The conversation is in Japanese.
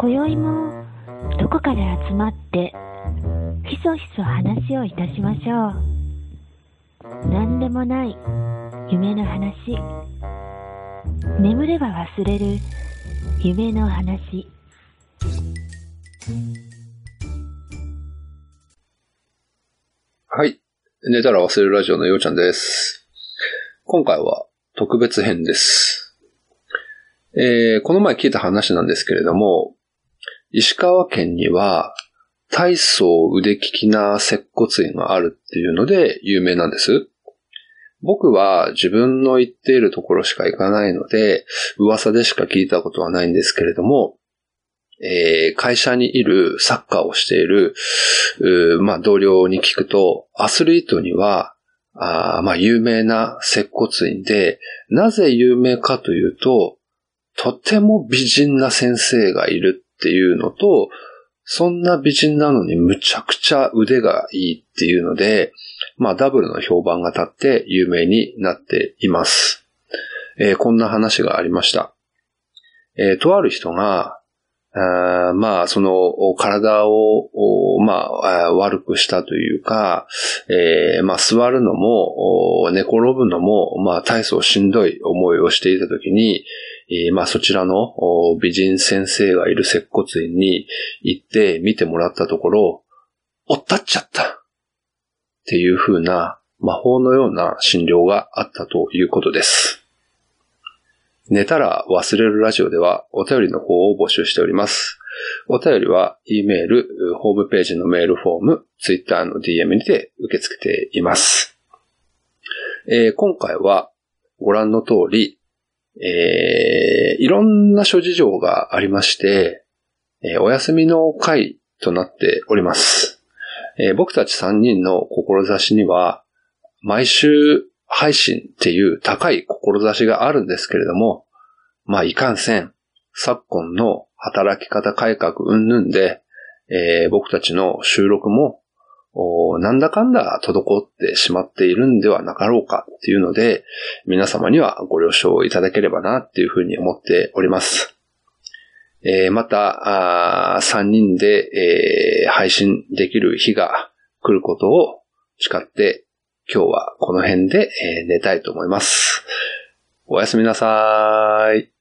今宵もどこかで集まってひそひそ話をいたしましょう。何でもない夢の話。眠れば忘れる夢の話。はい。寝たら忘れるラジオのようちゃんです。今回は特別編です。えー、この前聞いた話なんですけれども、石川県には体操腕利きな接骨院があるっていうので有名なんです。僕は自分の行っているところしか行かないので、噂でしか聞いたことはないんですけれども、えー会社にいるサッカーをしている、まあ、同僚に聞くと、アスリートには、あまあ、有名な接骨院で、なぜ有名かというと、とても美人な先生がいるっていうのと、そんな美人なのにむちゃくちゃ腕がいいっていうので、まあ、ダブルの評判が立って有名になっています。えーこんな話がありました。えーとある人が、あまあ、その、体を、まあ、悪くしたというか、えーまあ、座るのも、寝転ぶのも、まあ、大層しんどい思いをしていたときに、えーまあ、そちらの美人先生がいる接骨院に行って見てもらったところ、おったっちゃったっていう風な魔法のような診療があったということです。寝たら忘れるラジオではお便りの方を募集しております。お便りは E メール、ホームページのメールフォーム、Twitter の DM にて受け付けています。えー今回はご覧の通り、えーいろんな諸事情がありまして、えーお休みの回となっております。えー僕たち3人の志には、毎週配信っていう高い志があるんですけれども、まあいかんせん、昨今の働き方改革云々で、えー僕たちの収録も、なんだかんだ滞ってしまっているんではなかろうかっていうので、皆様にはご了承いただければなっていうふうに思っております。えーまた、3人で、えー配信できる日が来ることを誓って、今日はこの辺で、えー寝たいと思います。おやすみなさーい。